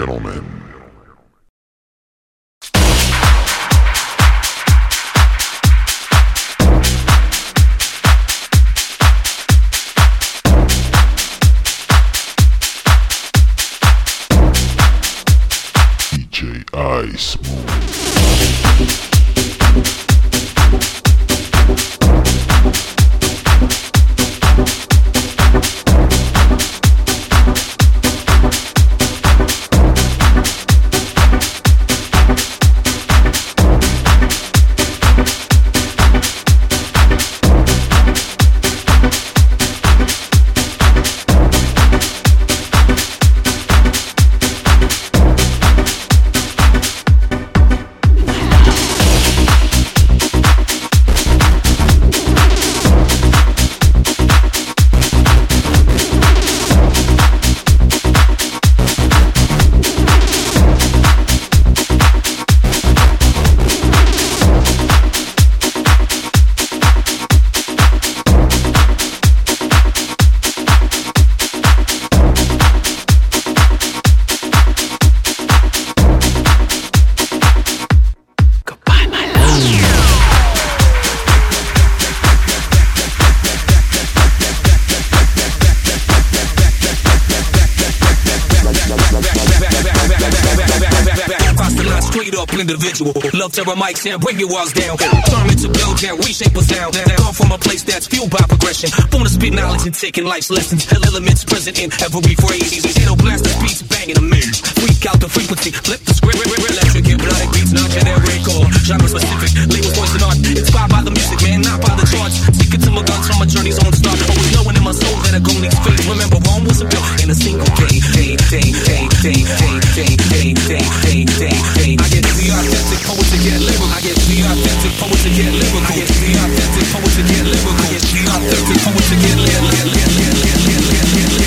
gentlemen. Sarah Mike's and bring your walls down. Turn to build down, reshape us down. Come from a place that's fueled by progression. Born to spit knowledge and taking life's lessons. Hell elements present in every phrase. It'll blaster beats, banging the maze. Freak out the frequency, flip the script. Electric, hypnotic beats, not generic genre specific. Label voice and art, inspired by the music, man, not by the charts. Get to my guns from my journey's own start. Always knowing in my soul that a go needs faith. Remember, Rome wasn't built in a single day. Day, day, day, day, day, day, day, day, day, day, day. I get the authentic poet to get lyrical. I get the authentic poet to get lyrical. I get the authentic poet to get lyrical. I get the authentic poet to get lyrical. Lyrical, lyrical, lyrical.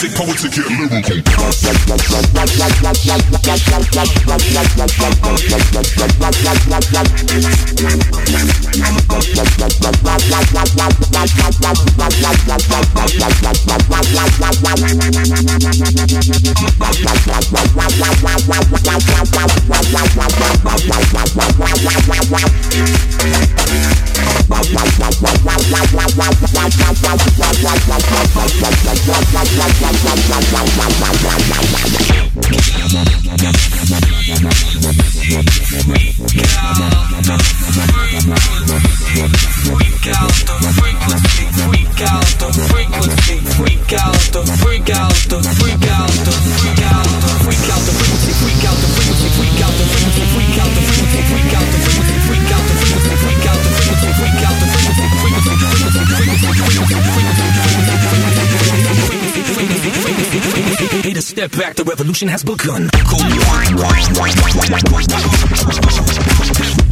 Poetic, poetic, get lyrical. Yeah. step back, the revolution has begun. Cool.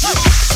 Thank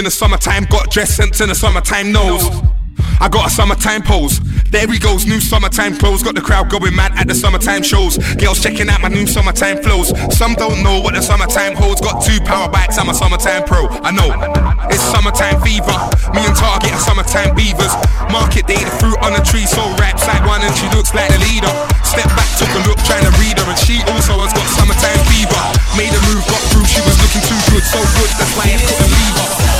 in the summertime, got dress sense in the summertime nose. I got a summertime pose. There he goes, new summertime clothes. Got the crowd going mad at the summertime shows. Girls checking out my new summertime flows. Some don't know what the summertime holds. Got two power bikes, I'm a summertime pro. I know. It's summertime fever. Me and Target are summertime beavers. Market day, the fruit on the tree, so raps like one and she looks like the leader. Step back, took a look, trying to read her, and she also has got summertime fever. Made a move, got through, she was looking too good, so good, that's why I couldn't leave her.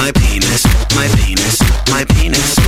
my penis, my penis, my penis.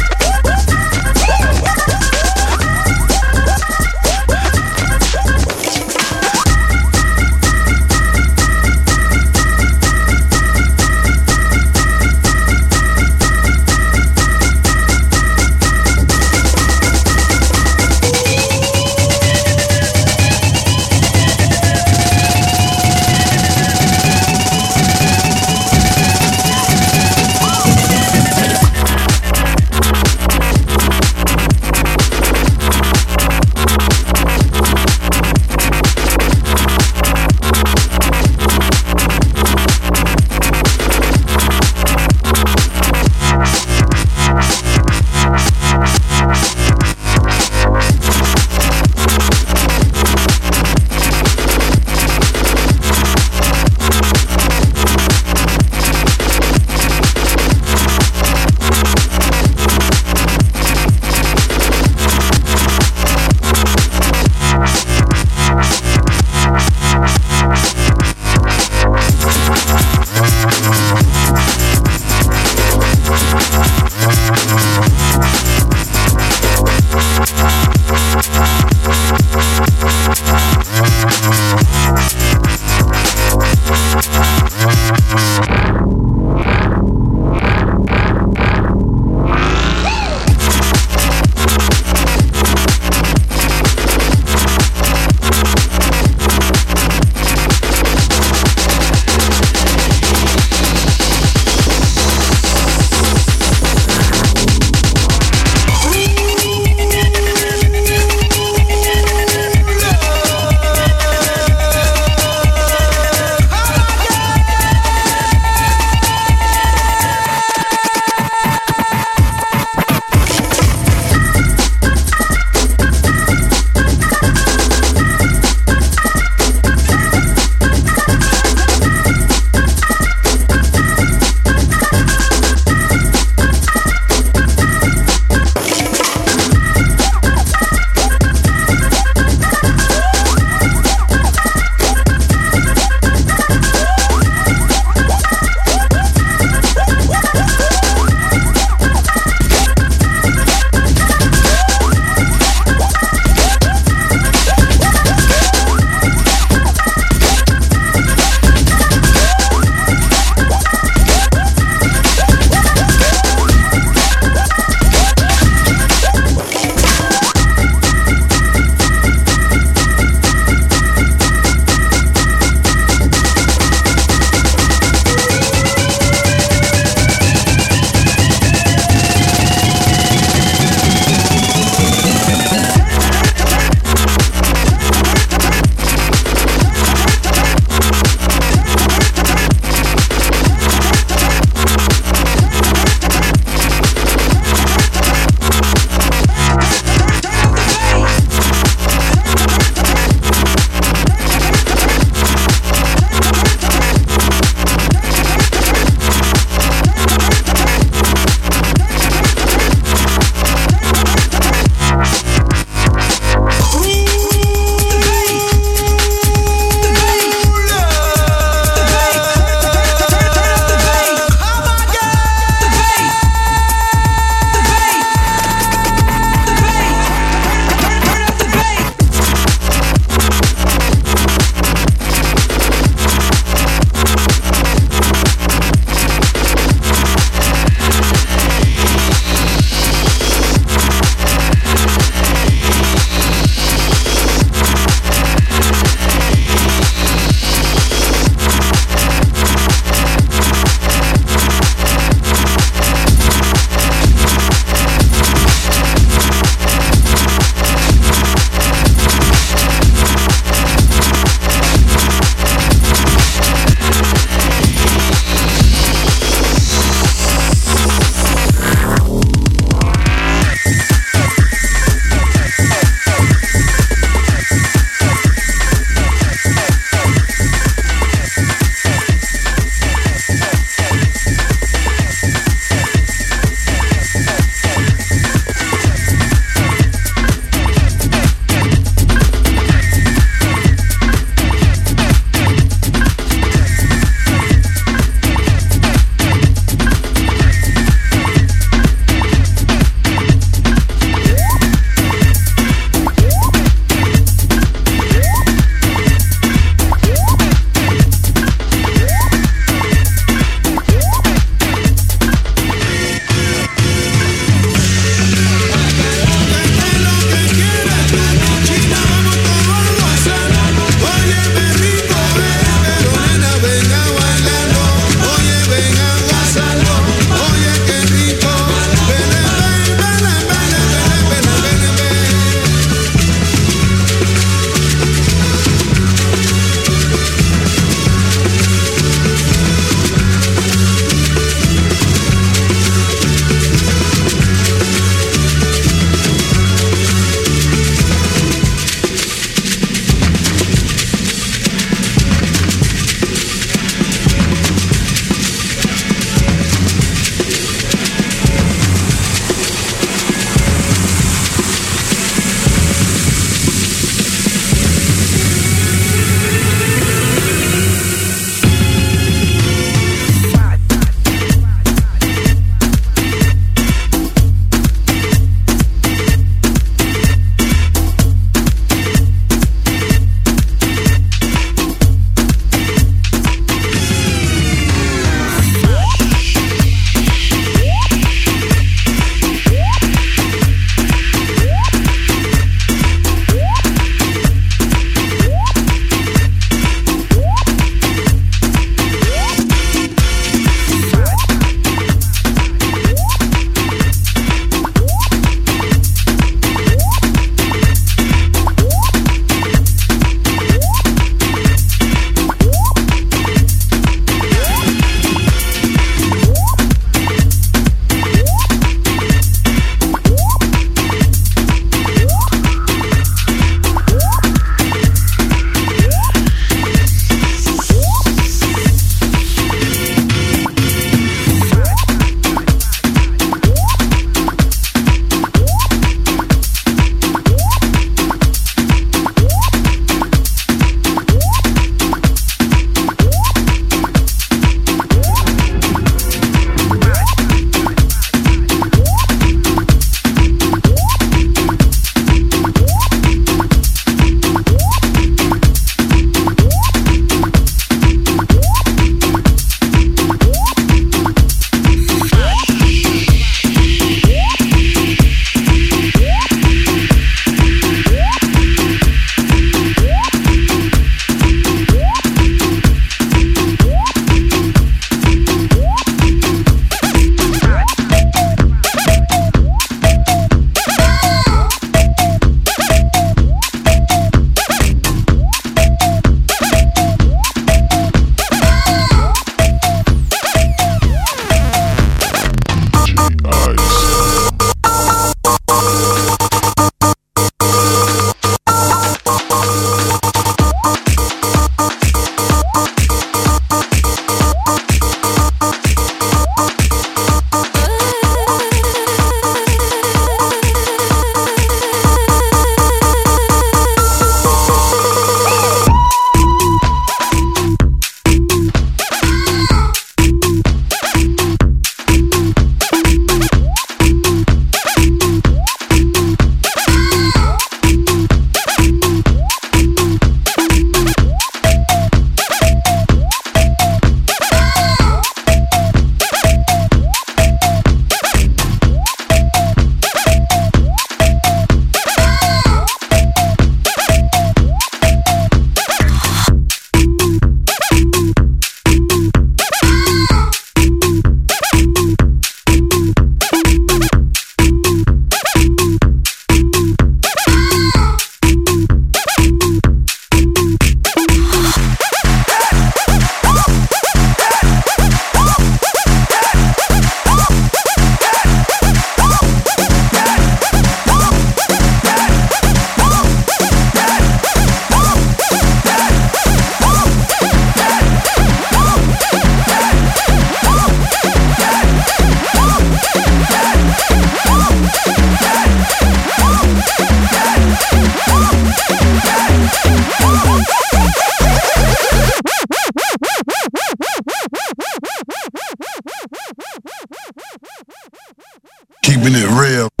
Keeping it real.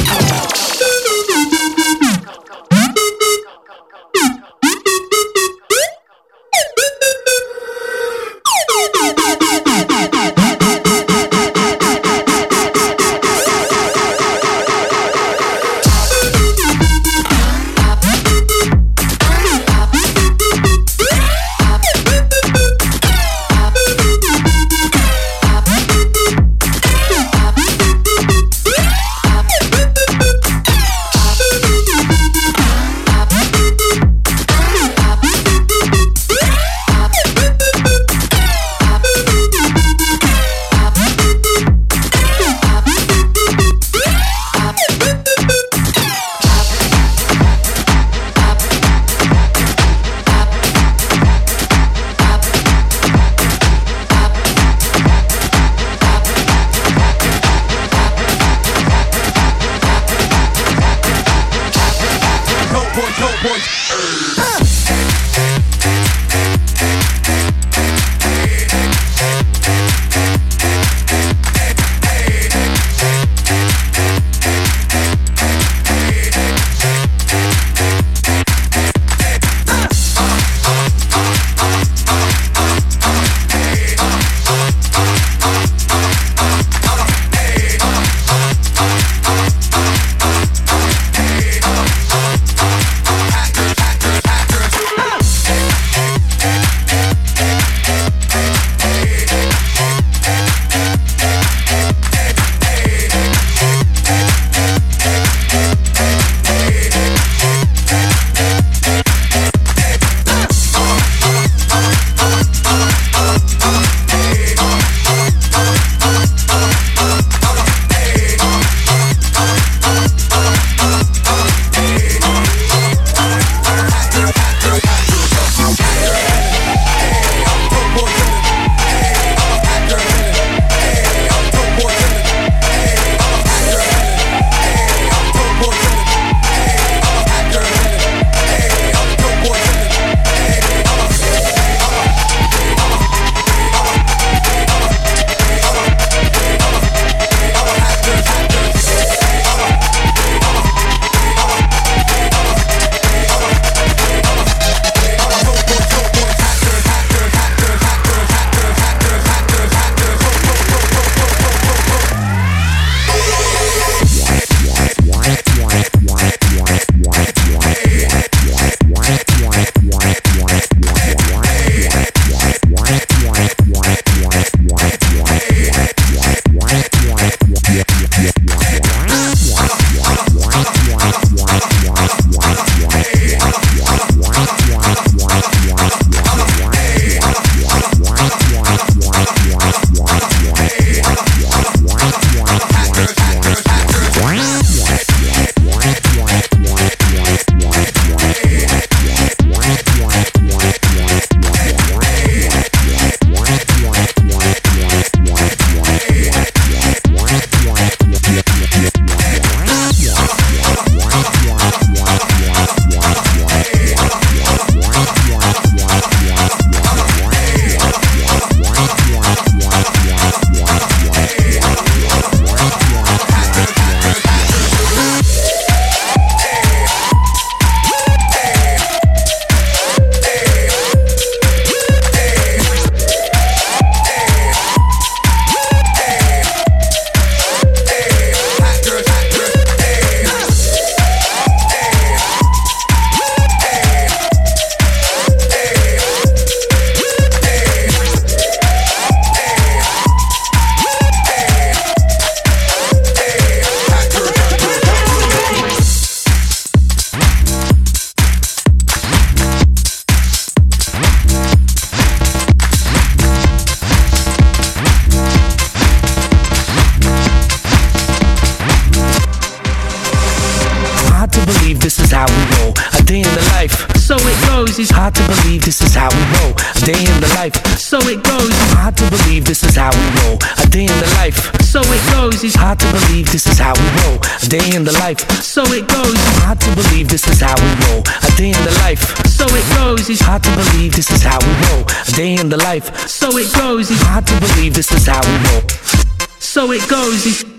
it goes,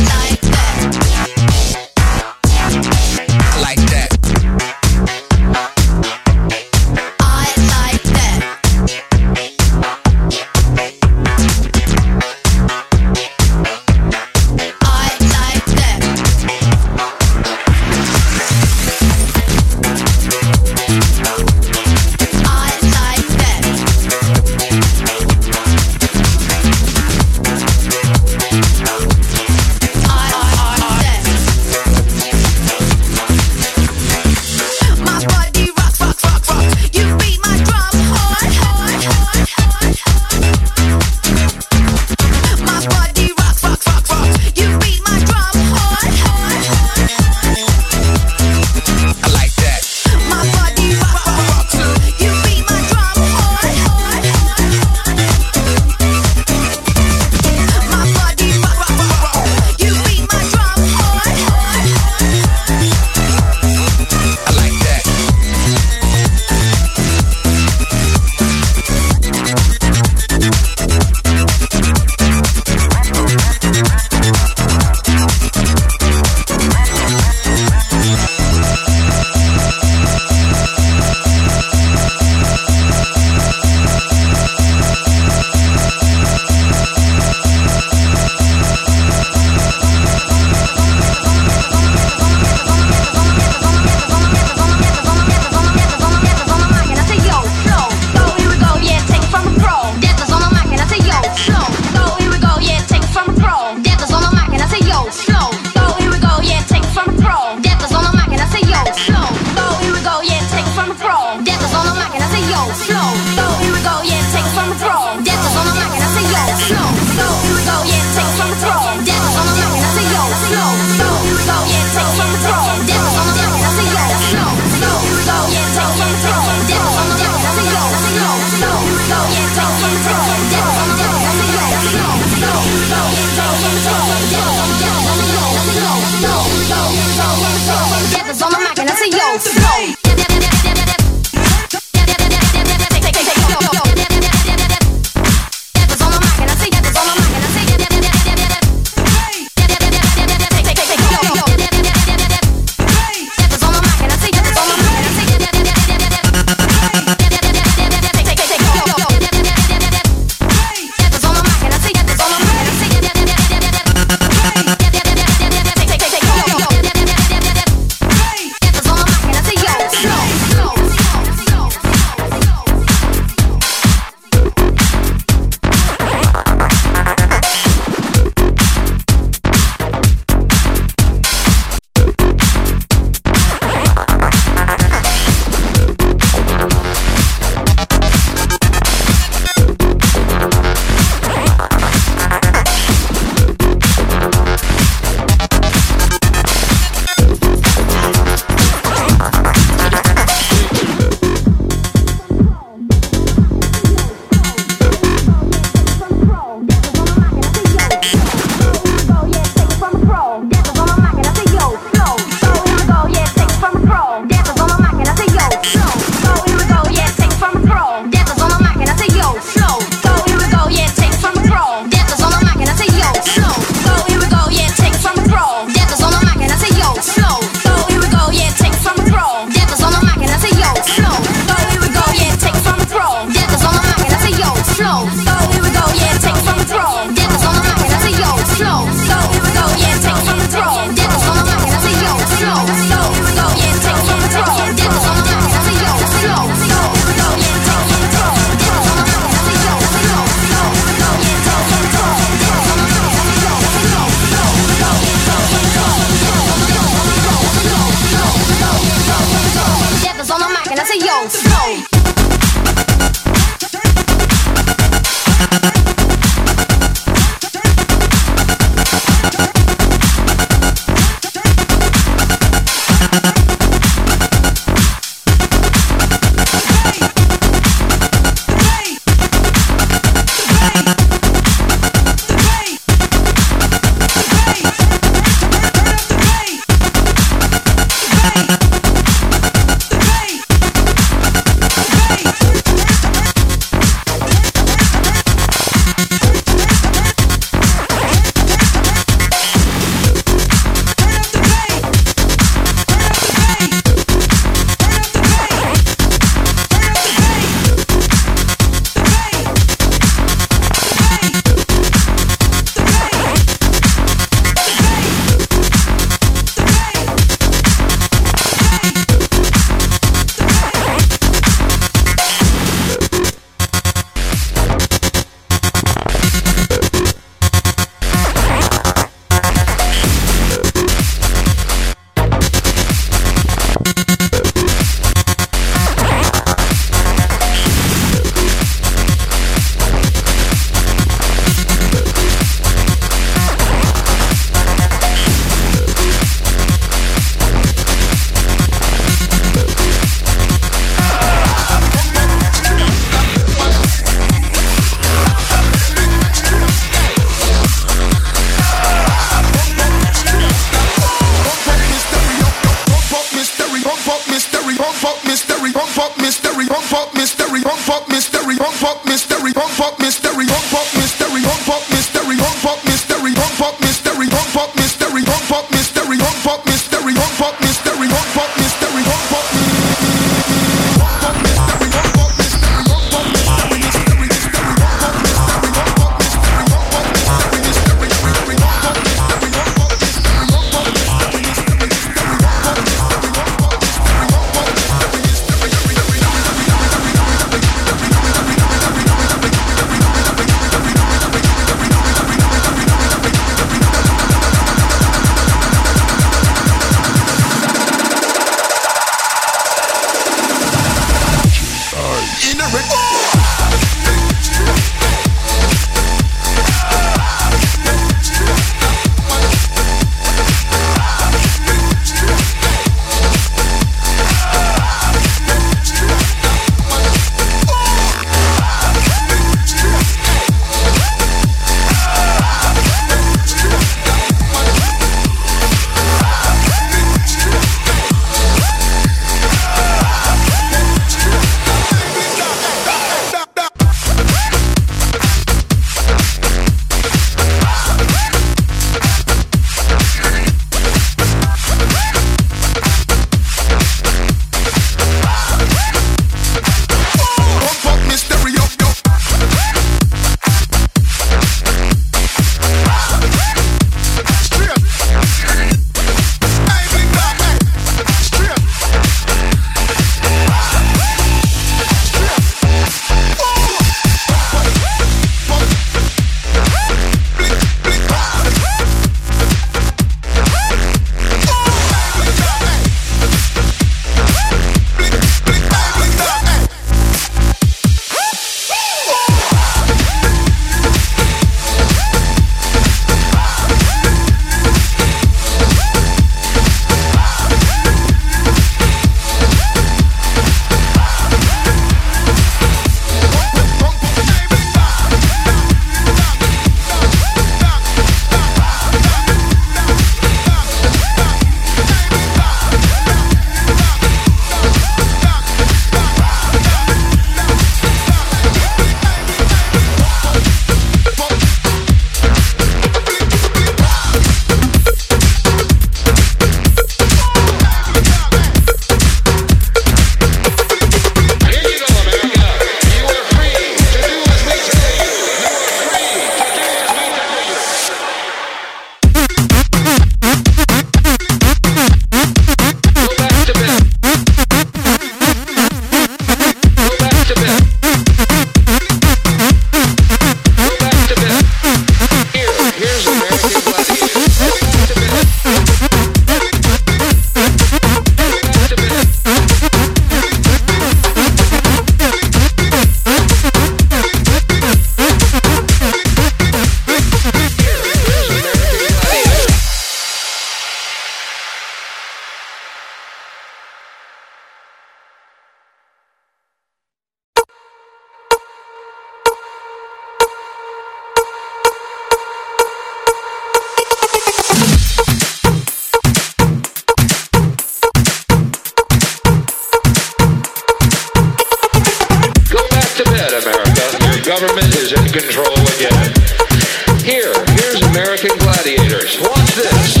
Watch this.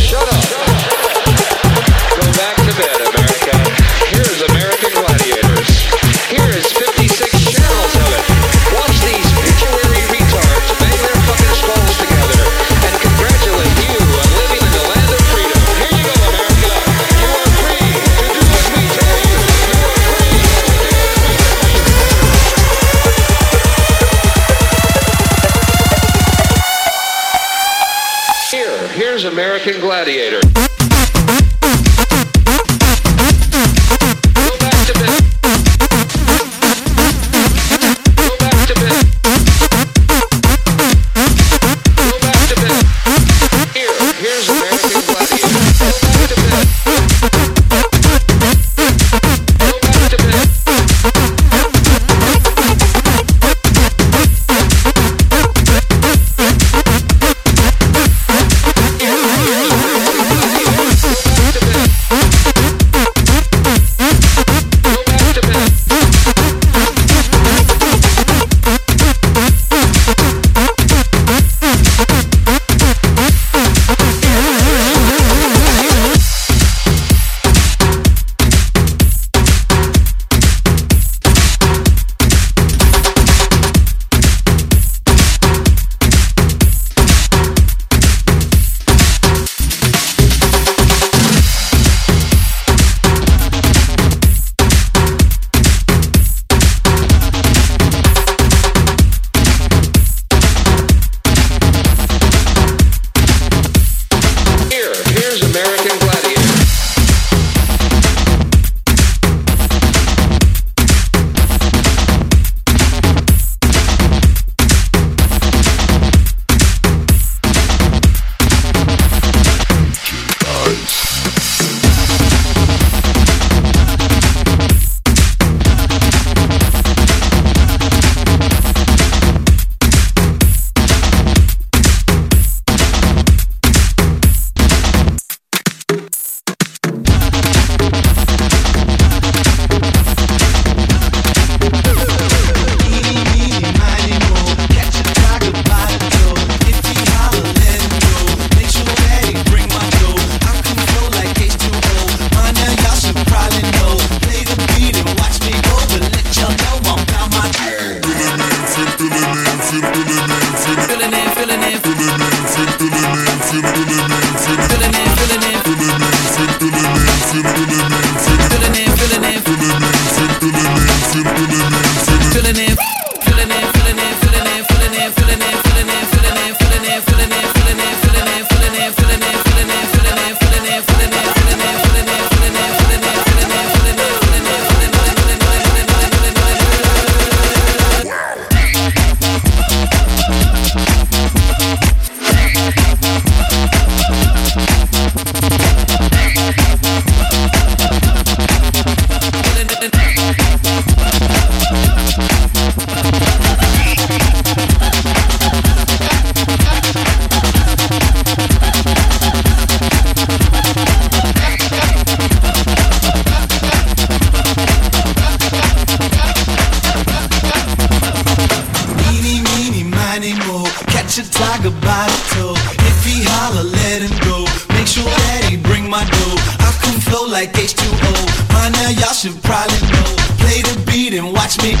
your tiger by the toe. If he holler, let him go. Make sure that he bring my dough. I can flow like H2O. By now y'all should probably know. Play the beat and watch me.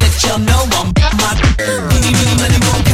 Let y'all know I'm my. Even let go.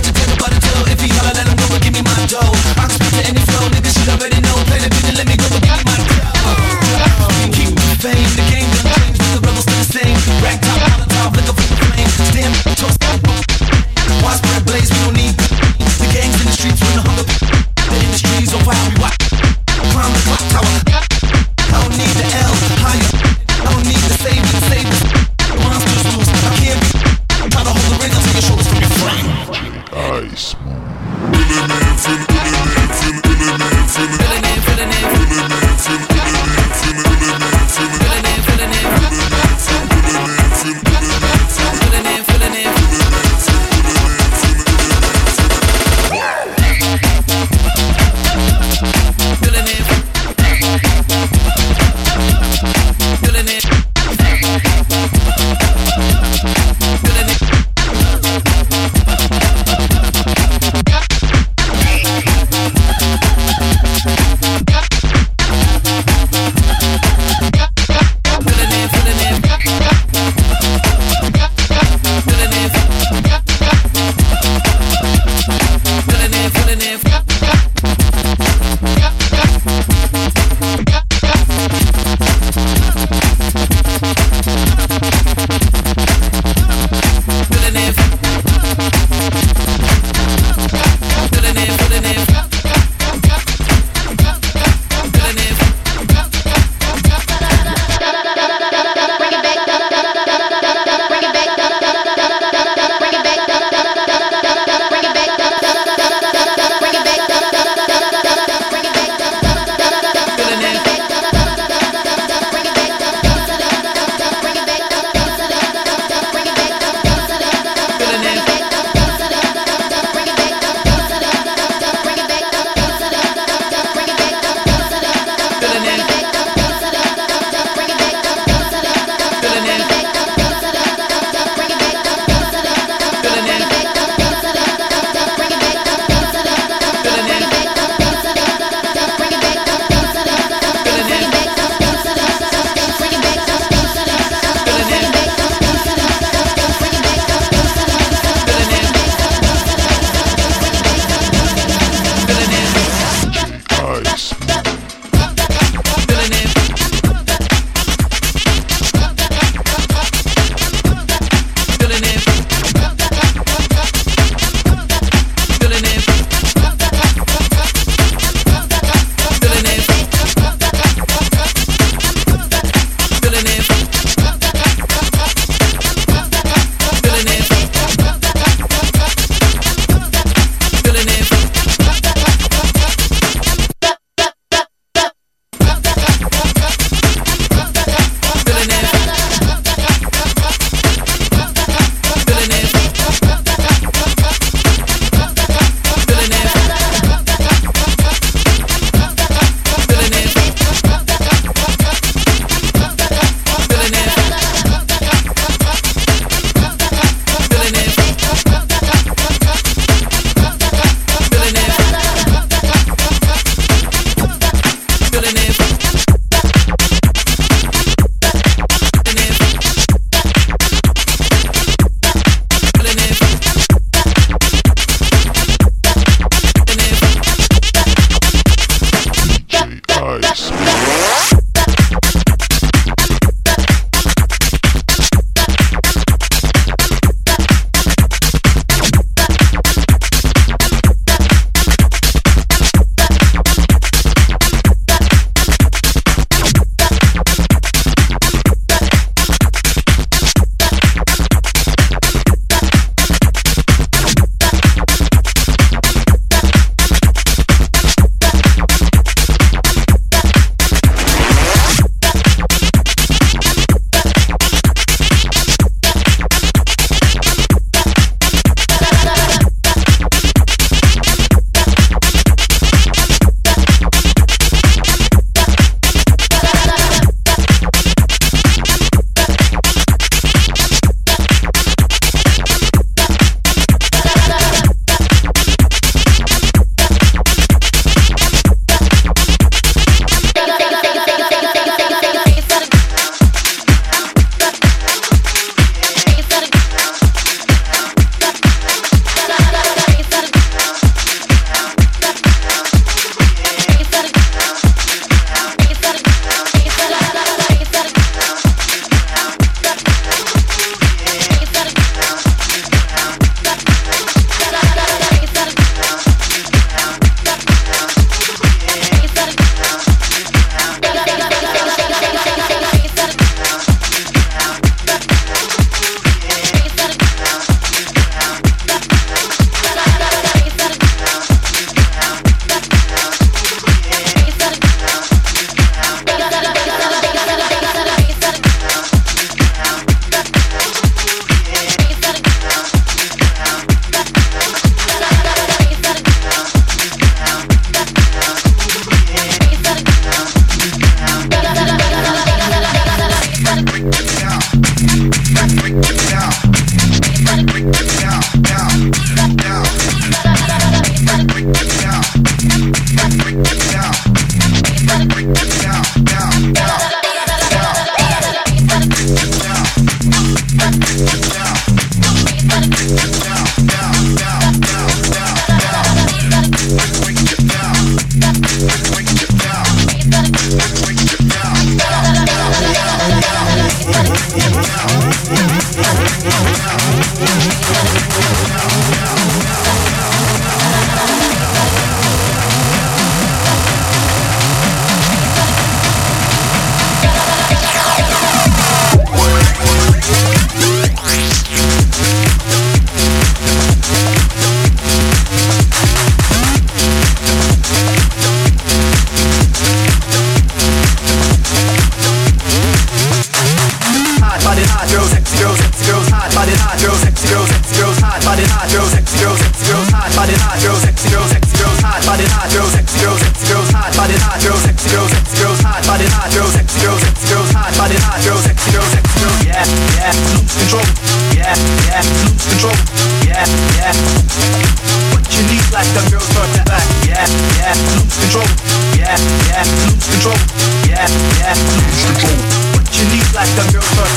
back, them girls talking back. Yeah, yeah, lose control. Yeah, yeah, lose control. Yeah, yeah, lose control. What you need, like them girls talking